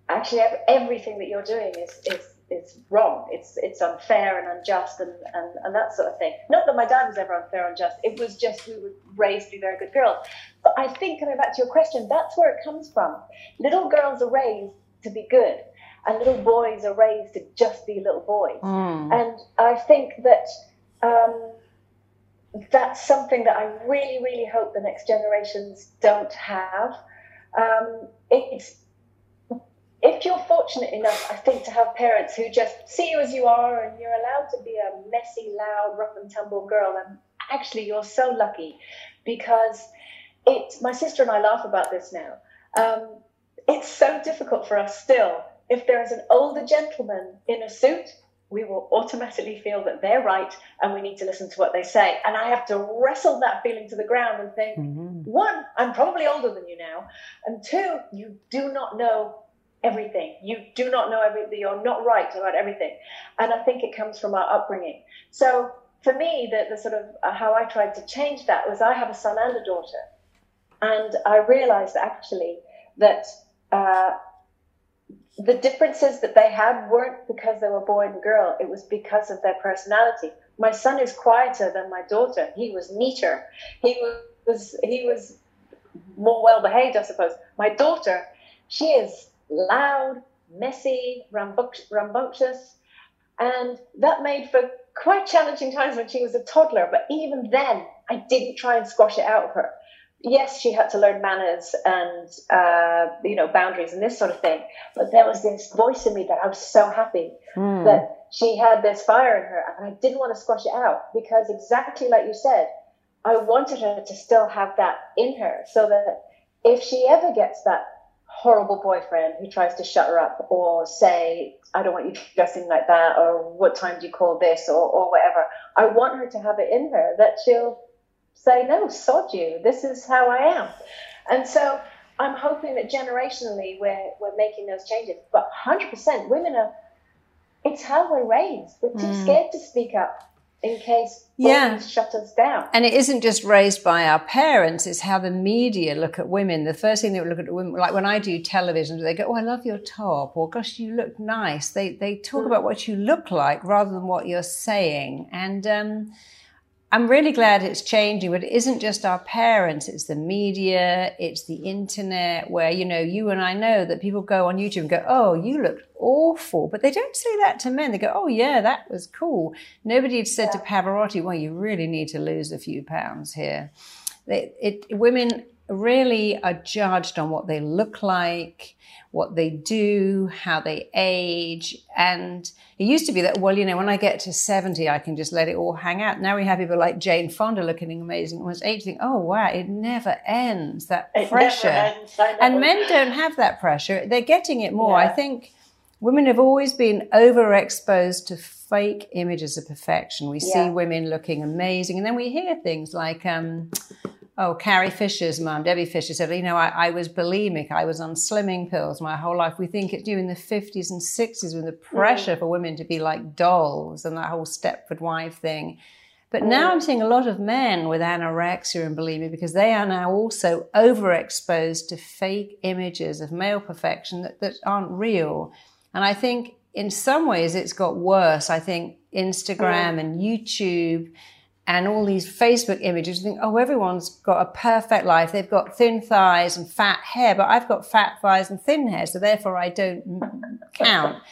actually, everything that you're doing is, is, is wrong. It's, it's unfair and unjust and, and, and that sort of thing. Not that my dad was ever unfair or unjust. It was just we were raised to be very good girls. But I think, coming back to your question, that's where it comes from. Little girls are raised to be good and little boys are raised to just be little boys. Mm. And I think that um, that's something that I really, really hope the next generations don't have. Um, it's if you're fortunate enough, I think, to have parents who just see you as you are and you're allowed to be a messy, loud, rough and tumble girl, and actually you're so lucky because it. My sister and I laugh about this now. Um, it's so difficult for us still. If there is an older gentleman in a suit we will automatically feel that they're right and we need to listen to what they say. And I have to wrestle that feeling to the ground and think, mm-hmm. one, I'm probably older than you now. And two, you do not know everything. You do not know everything. You're not right about everything. And I think it comes from our upbringing. So for me, the, the sort of uh, how I tried to change that was I have a son and a daughter. And I realized actually that uh, the differences that they had weren't because they were boy and girl, it was because of their personality. My son is quieter than my daughter. He was neater. He was he was more well behaved, I suppose. My daughter, she is loud, messy, rambunctious, and that made for quite challenging times when she was a toddler. But even then, I didn't try and squash it out of her yes, she had to learn manners and uh, you know boundaries and this sort of thing. But there was this voice in me that I was so happy mm. that she had this fire in her, and I didn't want to squash it out because exactly like you said, I wanted her to still have that in her, so that if she ever gets that horrible boyfriend who tries to shut her up or say, I don't want you dressing like that, or what time do you call this, or, or whatever, I want her to have it in her that she'll say, no, sod you. This is how I am. And so I'm hoping that generationally we're, we're making those changes. But 100% women are, it's how we're raised. We're too mm. scared to speak up in case yeah. shut us down. And it isn't just raised by our parents, it's how the media look at women. The first thing they look at women, like when I do television, they go, Oh, I love your top, or gosh, you look nice. They they talk mm. about what you look like rather than what you're saying. And um, I'm really glad it's changing, but it isn't just our parents, it's the media, it's the internet, where, you know, you and I know that people go on YouTube and go, Oh, you looked awful. But they don't say that to men. They go, Oh, yeah, that was cool. Nobody had said yeah. to Pavarotti, Well, you really need to lose a few pounds here. They, it, women really are judged on what they look like, what they do, how they age. And it used to be that, well, you know, when I get to 70, I can just let it all hang out. Now we have people like Jane Fonda looking amazing. Almost 80, think, oh, wow, it never ends, that it pressure. Ends. And men don't have that pressure. They're getting it more. Yeah. I think women have always been overexposed to fake images of perfection. We yeah. see women looking amazing. And then we hear things like, um, Oh, Carrie Fisher's mum, Debbie Fisher, said, you know, I, I, was bulimic. I was on slimming pills my whole life. We think it's you in the 50s and 60s when the pressure mm. for women to be like dolls and that whole Stepford wife thing. But now I'm seeing a lot of men with anorexia and bulimia because they are now also overexposed to fake images of male perfection that, that aren't real. And I think in some ways it's got worse. I think Instagram and YouTube and all these Facebook images, you think, oh, everyone's got a perfect life. They've got thin thighs and fat hair, but I've got fat thighs and thin hair, so therefore I don't count.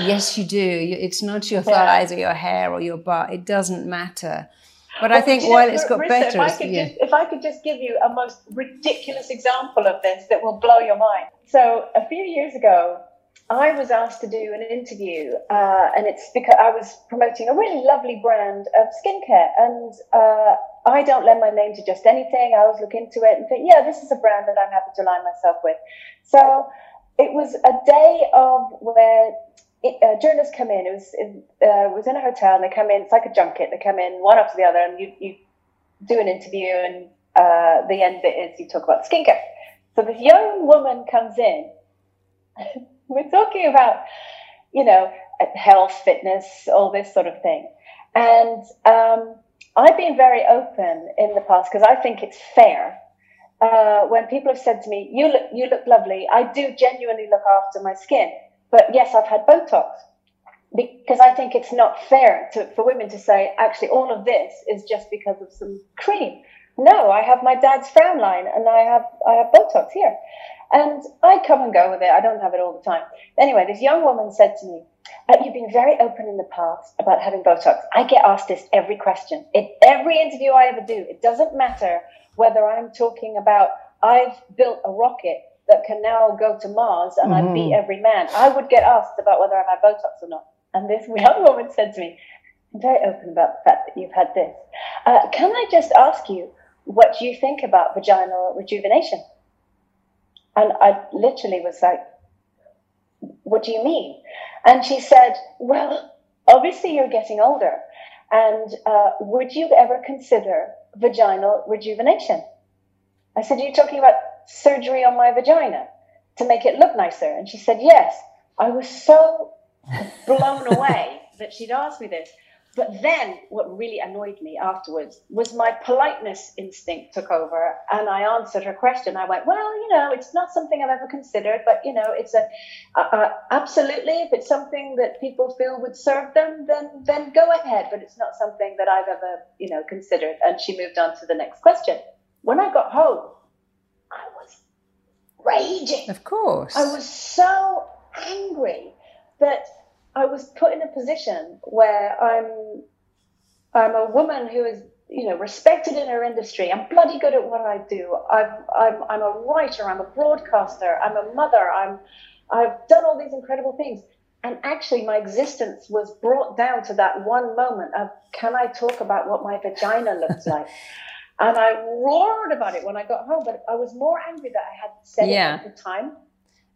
yes, you do. It's not your thighs or your hair or your butt. It doesn't matter. But I think while it's got Marissa, better, if I, could yeah. just, if I could just give you a most ridiculous example of this that will blow your mind. So a few years ago, I was asked to do an interview, uh, and it's because I was promoting a really lovely brand of skincare, and uh, I don't lend my name to just anything. I always look into it and think, yeah, this is a brand that I'm happy to align myself with. So it was a day of where it, uh, journalists come in. It was it uh, was in a hotel, and they come in. It's like a junket. They come in one after the other, and you you do an interview, and uh, the end bit is you talk about skincare. So this young woman comes in. We're talking about, you know, health, fitness, all this sort of thing. And um, I've been very open in the past because I think it's fair. Uh, when people have said to me, "You look, you look lovely," I do genuinely look after my skin. But yes, I've had Botox because I think it's not fair to, for women to say, actually, all of this is just because of some cream. No, I have my dad's frown line and I have I have Botox here. And I come and go with it. I don't have it all the time. Anyway, this young woman said to me, uh, You've been very open in the past about having Botox. I get asked this every question. In every interview I ever do, it doesn't matter whether I'm talking about I've built a rocket that can now go to Mars and mm-hmm. I beat every man. I would get asked about whether I've had Botox or not. And this young woman said to me, I'm very open about the fact that you've had this. Uh, can I just ask you what you think about vaginal rejuvenation? And I literally was like, What do you mean? And she said, Well, obviously you're getting older. And uh, would you ever consider vaginal rejuvenation? I said, Are you talking about surgery on my vagina to make it look nicer? And she said, Yes. I was so blown away that she'd asked me this. But then what really annoyed me afterwards was my politeness instinct took over and I answered her question. I went, well, you know, it's not something I've ever considered, but, you know, it's a, absolutely, if it's something that people feel would serve them, then, then go ahead. But it's not something that I've ever, you know, considered. And she moved on to the next question. When I got home, I was raging. Of course. I was so angry that I was put in a position where I'm I'm a woman who is you know respected in her industry. I'm bloody good at what I do. I'm I'm I'm a writer. I'm a broadcaster. I'm a mother. I'm I've done all these incredible things. And actually, my existence was brought down to that one moment of can I talk about what my vagina looks like? and I roared about it when I got home, but I was more angry that I had said yeah. it at the time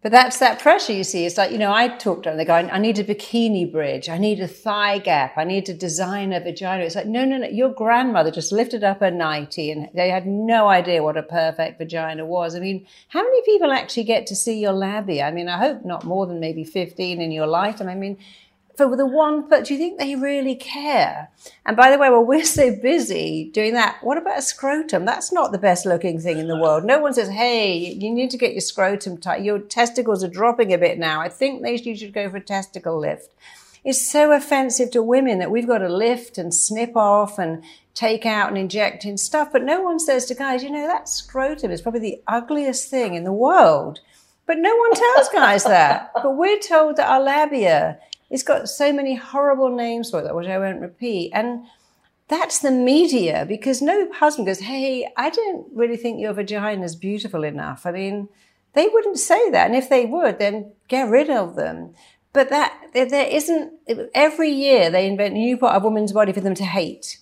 but that's that pressure you see. It's like, you know, I talked to them, they go, I need a bikini bridge. I need a thigh gap. I need to design a vagina. It's like, no, no, no. Your grandmother just lifted up her nightie and they had no idea what a perfect vagina was. I mean, how many people actually get to see your labia? I mean, I hope not more than maybe 15 in your lifetime. I mean, for the one but do you think they really care? And by the way, well, we're so busy doing that. What about a scrotum? That's not the best looking thing in the world. No one says, hey, you need to get your scrotum tight. Your testicles are dropping a bit now. I think you should go for a testicle lift. It's so offensive to women that we've got to lift and snip off and take out and inject in stuff. But no one says to guys, you know, that scrotum is probably the ugliest thing in the world. But no one tells guys that. But we're told that our labia it's got so many horrible names for it, which I won't repeat. And that's the media because no husband goes, Hey, I don't really think your vagina is beautiful enough. I mean, they wouldn't say that. And if they would, then get rid of them. But that, there isn't, every year they invent a new part of woman's body for them to hate.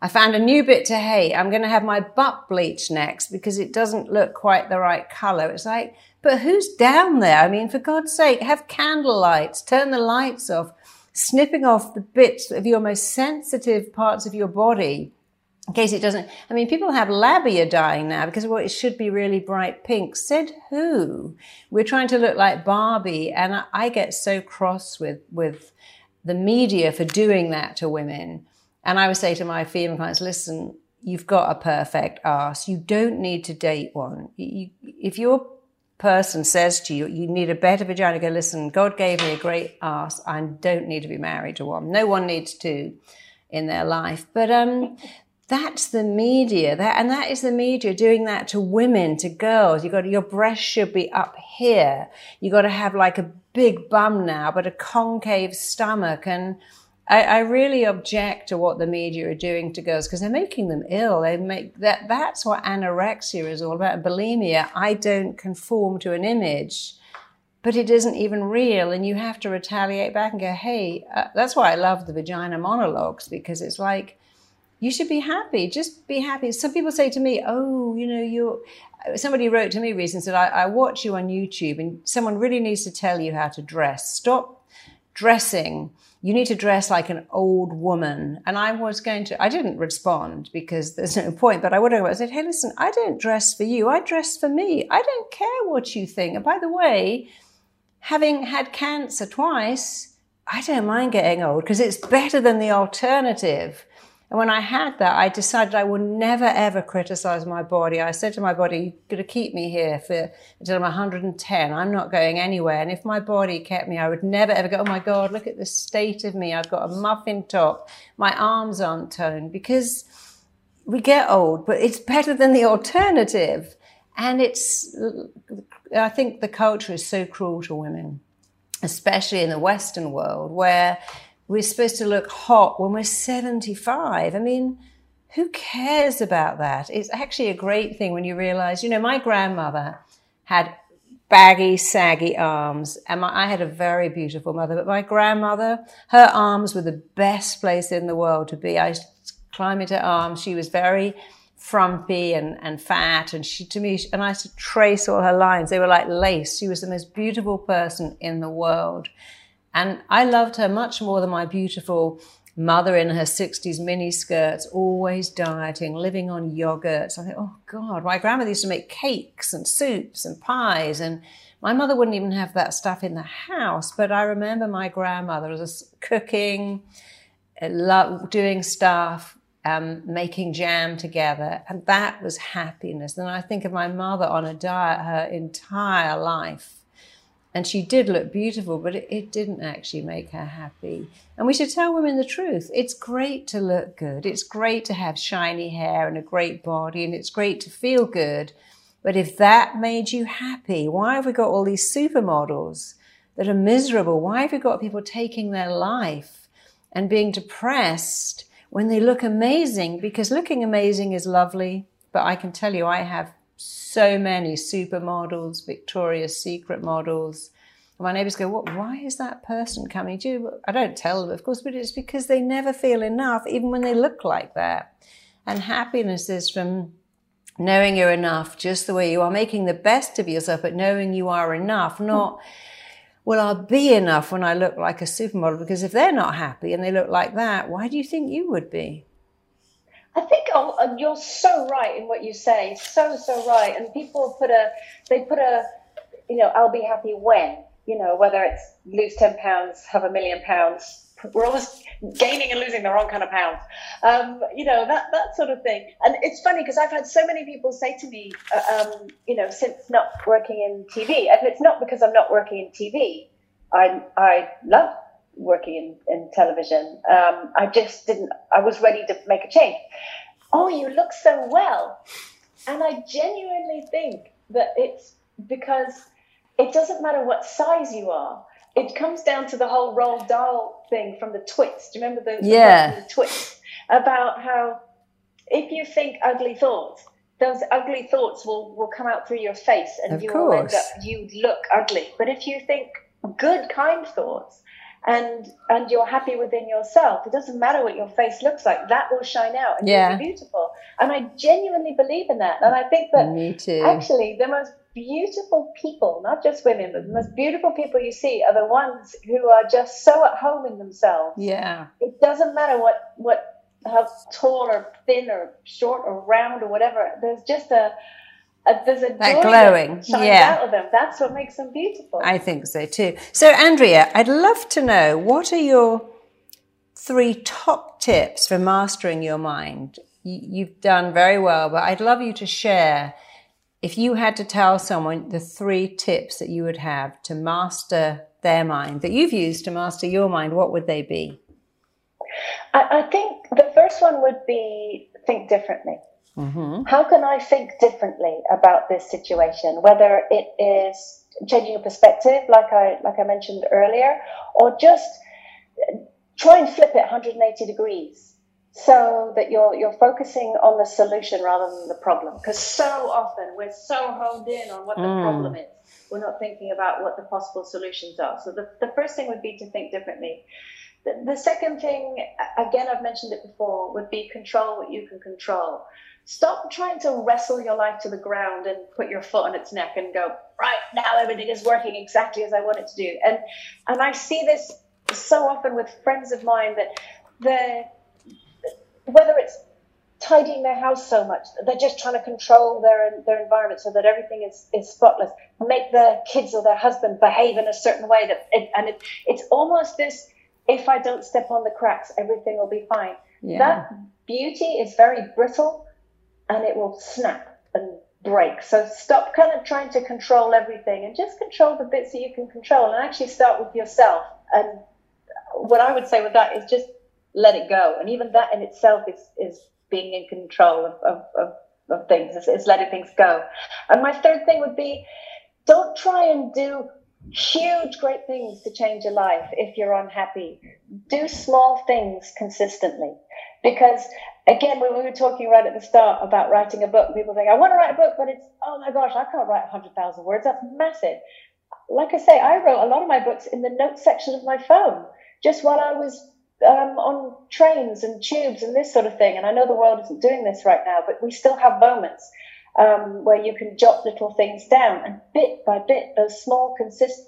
I found a new bit to hate. I'm going to have my butt bleached next because it doesn't look quite the right color. It's like, but who's down there? I mean, for God's sake, have candle lights, turn the lights off, snipping off the bits of your most sensitive parts of your body in case it doesn't. I mean, people have labia dyeing now because well, it should be really bright pink. Said who? We're trying to look like Barbie, and I, I get so cross with with the media for doing that to women. And I would say to my female clients, listen, you've got a perfect ass. You don't need to date one. You, if your person says to you, you need a better vagina, go, listen, God gave me a great ass. I don't need to be married to one. No one needs to in their life. But um, that's the media. That, and that is the media doing that to women, to girls. You got your breast should be up here. You got to have like a big bum now, but a concave stomach and I, I, really object to what the media are doing to girls because they're making them ill. They make that, that's what anorexia is all about. Bulimia. I don't conform to an image, but it isn't even real. And you have to retaliate back and go, Hey, uh, that's why I love the vagina monologues because it's like, you should be happy. Just be happy. Some people say to me, Oh, you know, you're, somebody wrote to me recently said, I, I watch you on YouTube and someone really needs to tell you how to dress. Stop dressing you need to dress like an old woman. And I was going to, I didn't respond because there's no point, but I would have I said, hey, listen, I don't dress for you. I dress for me. I don't care what you think. And by the way, having had cancer twice, I don't mind getting old because it's better than the alternative. And when I had that, I decided I would never ever criticize my body. I said to my body, you're going to keep me here for until I'm 110. I'm not going anywhere. And if my body kept me, I would never ever go, oh my God, look at the state of me. I've got a muffin top. My arms aren't toned because we get old, but it's better than the alternative. And it's, I think the culture is so cruel to women, especially in the Western world where we're supposed to look hot when we're 75. I mean, who cares about that? It's actually a great thing when you realize, you know, my grandmother had baggy, saggy arms, and my, I had a very beautiful mother, but my grandmother, her arms were the best place in the world to be. I climb into her arms. She was very frumpy and, and fat, and she, to me, and I used to trace all her lines. They were like lace. She was the most beautiful person in the world. And I loved her much more than my beautiful mother in her 60s mini skirts, always dieting, living on yogurts. I think, oh God, my grandmother used to make cakes and soups and pies. And my mother wouldn't even have that stuff in the house. But I remember my grandmother was cooking, uh, doing stuff, um, making jam together. And that was happiness. And I think of my mother on a diet her entire life and she did look beautiful, but it, it, didn't actually make her happy. And we should tell women the truth. It's great to look good. It's great to have shiny hair and a great body, and it's great to feel good. But if that made you happy, why have we got all these supermodels that are miserable? Why have we got people taking their life and being depressed when they look amazing? Because looking amazing is lovely, but I can tell you, I have so many supermodels, Victoria's Secret models. My neighbors go, "What? Why is that person coming to you?" I don't tell them, of course, but it's because they never feel enough, even when they look like that. And happiness is from knowing you're enough, just the way you are, making the best of yourself, but knowing you are enough, not. Well, I'll be enough when I look like a supermodel because if they're not happy and they look like that, why do you think you would be? I think oh, uh, you're so right in what you say, so so right. And people put a, they put a, you know, I'll be happy when, you know, whether it's lose ten pounds, have a million pounds. We're always gaining and losing the wrong kind of pounds, um, you know that that sort of thing. And it's funny because I've had so many people say to me, uh, um, you know, since not working in TV, and it's not because I'm not working in TV. I I love working in, in television. Um, I just didn't, I was ready to make a change. Oh, you look so well. And I genuinely think that it's because it doesn't matter what size you are. It comes down to the whole Roald Dahl thing from the Twits. Do you remember the, yeah. the Twits? About how if you think ugly thoughts, those ugly thoughts will, will come out through your face and of you course. will end up, you look ugly. But if you think good, kind thoughts, and and you're happy within yourself. It doesn't matter what your face looks like; that will shine out and yeah. you'll be beautiful. And I genuinely believe in that. And I think that Me too. actually the most beautiful people, not just women, but the most beautiful people you see are the ones who are just so at home in themselves. Yeah. It doesn't matter what what how tall or thin or short or round or whatever. There's just a uh, there's a that glowing, that yeah. out of them. That's what makes them beautiful. I think so too. So, Andrea, I'd love to know what are your three top tips for mastering your mind. You've done very well, but I'd love you to share if you had to tell someone the three tips that you would have to master their mind that you've used to master your mind, what would they be? I, I think the first one would be think differently. Mm-hmm. How can I think differently about this situation? Whether it is changing your perspective, like I like I mentioned earlier, or just try and flip it 180 degrees so that you're you're focusing on the solution rather than the problem. Because so often we're so honed in on what the mm. problem is, we're not thinking about what the possible solutions are. So the, the first thing would be to think differently. The, the second thing, again, I've mentioned it before, would be control what you can control. Stop trying to wrestle your life to the ground and put your foot on its neck and go, right now everything is working exactly as I want it to do. And and I see this so often with friends of mine that the whether it's tidying their house so much they're just trying to control their their environment so that everything is, is spotless make their kids or their husband behave in a certain way that it, and it, it's almost this if i don't step on the cracks everything will be fine yeah. that beauty is very brittle and it will snap and break so stop kind of trying to control everything and just control the bits that you can control and actually start with yourself and what i would say with that is just let it go. And even that in itself is, is being in control of, of, of, of things, is, is letting things go. And my third thing would be don't try and do huge, great things to change your life if you're unhappy. Do small things consistently. Because again, when we were talking right at the start about writing a book, people think, I want to write a book, but it's, oh my gosh, I can't write 100,000 words. That's massive. Like I say, I wrote a lot of my books in the notes section of my phone, just while I was um, on trains and tubes and this sort of thing. And I know the world isn't doing this right now, but we still have moments um, where you can jot little things down, and bit by bit, those small, consistent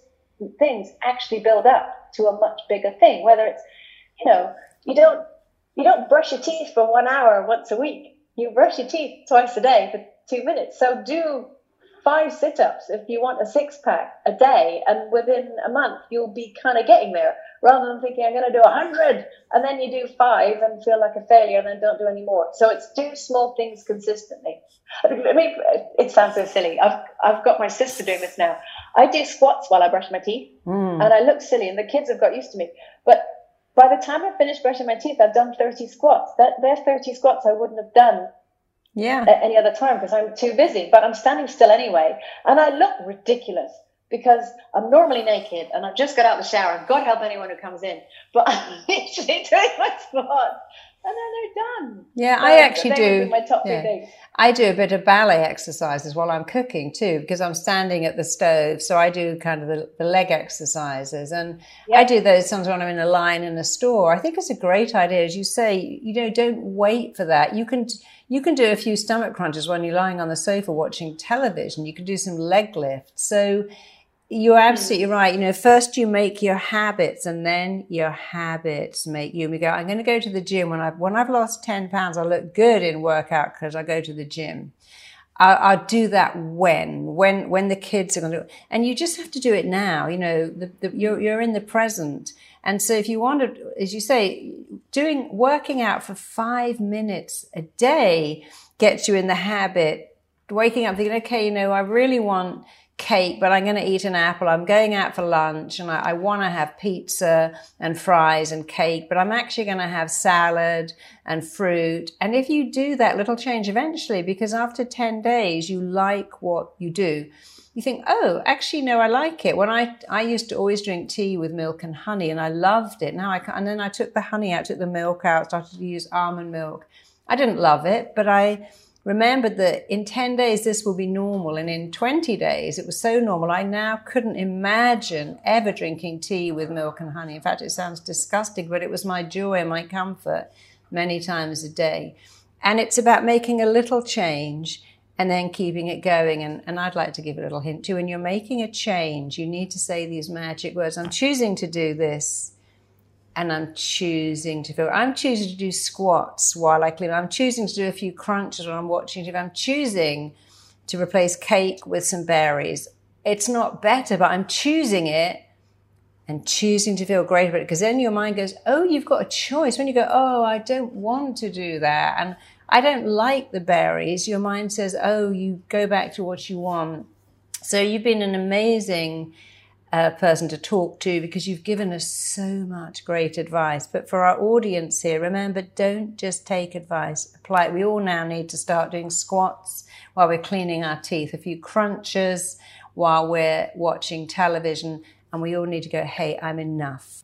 things actually build up to a much bigger thing. Whether it's, you know, you don't you don't brush your teeth for one hour once a week. You brush your teeth twice a day for two minutes. So do five sit-ups if you want a six-pack a day, and within a month you'll be kind of getting there rather than thinking I'm going to do a hundred and then you do five and feel like a failure and then don't do any more. So it's do small things consistently. I mean, it sounds so silly. I've I've got my sister doing this now. I do squats while I brush my teeth, mm. and I look silly, and the kids have got used to me. But by the time I finish brushing my teeth, I've done 30 squats. That they're 30 squats I wouldn't have done yeah. at any other time because I'm too busy. But I'm standing still anyway, and I look ridiculous because I'm normally naked and I've just got out of the shower. God help anyone who comes in, but I'm literally doing my squats and then they're done. Yeah, so I actually do. My top yeah. things. I do a bit of ballet exercises while I'm cooking too, because I'm standing at the stove. So I do kind of the, the leg exercises, and yep. I do those sometimes when I'm in a line in a store. I think it's a great idea, as you say. You know, don't wait for that. You can you can do a few stomach crunches when you're lying on the sofa watching television. You can do some leg lifts. So you're hmm. absolutely right. You know, first you make your habits and then your habits make you. We go, I'm going to go to the gym when I've, when I've lost 10 pounds, I look good in workout because I go to the gym. I'll, I'll, do that when, when, when the kids are going to. And you just have to do it now. You know, the, the, you're, you're in the present. And so if you want to, as you say, doing, working out for five minutes a day gets you in the habit, waking up thinking, okay, you know, I really want, cake, but I'm going to eat an apple. I'm going out for lunch and I, I want to have pizza and fries and cake, but I'm actually going to have salad and fruit. And if you do that little change eventually, because after 10 days, you like what you do, you think, oh, actually, no, I like it. When I, I used to always drink tea with milk and honey and I loved it. Now I can, and then I took the honey out, took the milk out, started to use almond milk. I didn't love it, but I, remembered that in 10 days this will be normal and in 20 days it was so normal i now couldn't imagine ever drinking tea with milk and honey. In fact it sounds disgusting but it was my joy and my comfort many times a day. And it's about making a little change and then keeping it going. And, and i'd like to give a little hint too. When you're making a change you need to say these magic words. I'm choosing to do this and I'm choosing to feel. I'm choosing to do squats while I clean. I'm choosing to do a few crunches while I'm watching TV. I'm choosing to replace cake with some berries. It's not better, but I'm choosing it. and choosing to feel great about it. Because then your mind goes, oh, you've got a choice. When you go, oh, I don't want to do that. And I don't like the berries. Your mind says, oh, you go back to what you want. So you've been an amazing uh, person to talk to because you've given us so much great advice. But for our audience here, remember, don't just take advice. Apply it. We all now need to start doing squats while we're cleaning our teeth, a few crunches while we're watching television, and we all need to go, hey, I'm enough.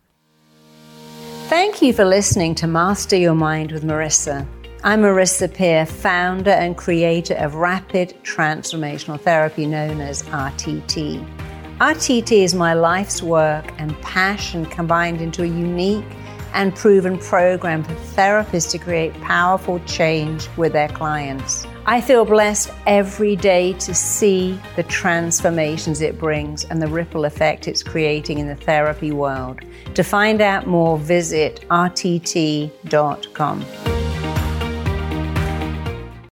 Thank you for listening to Master Your Mind with Marissa. I'm Marissa Peer, founder and creator of Rapid Transformational Therapy known as RTT. RTT is my life's work and passion combined into a unique and proven program for therapists to create powerful change with their clients. I feel blessed every day to see the transformations it brings and the ripple effect it's creating in the therapy world. To find out more, visit rtt.com.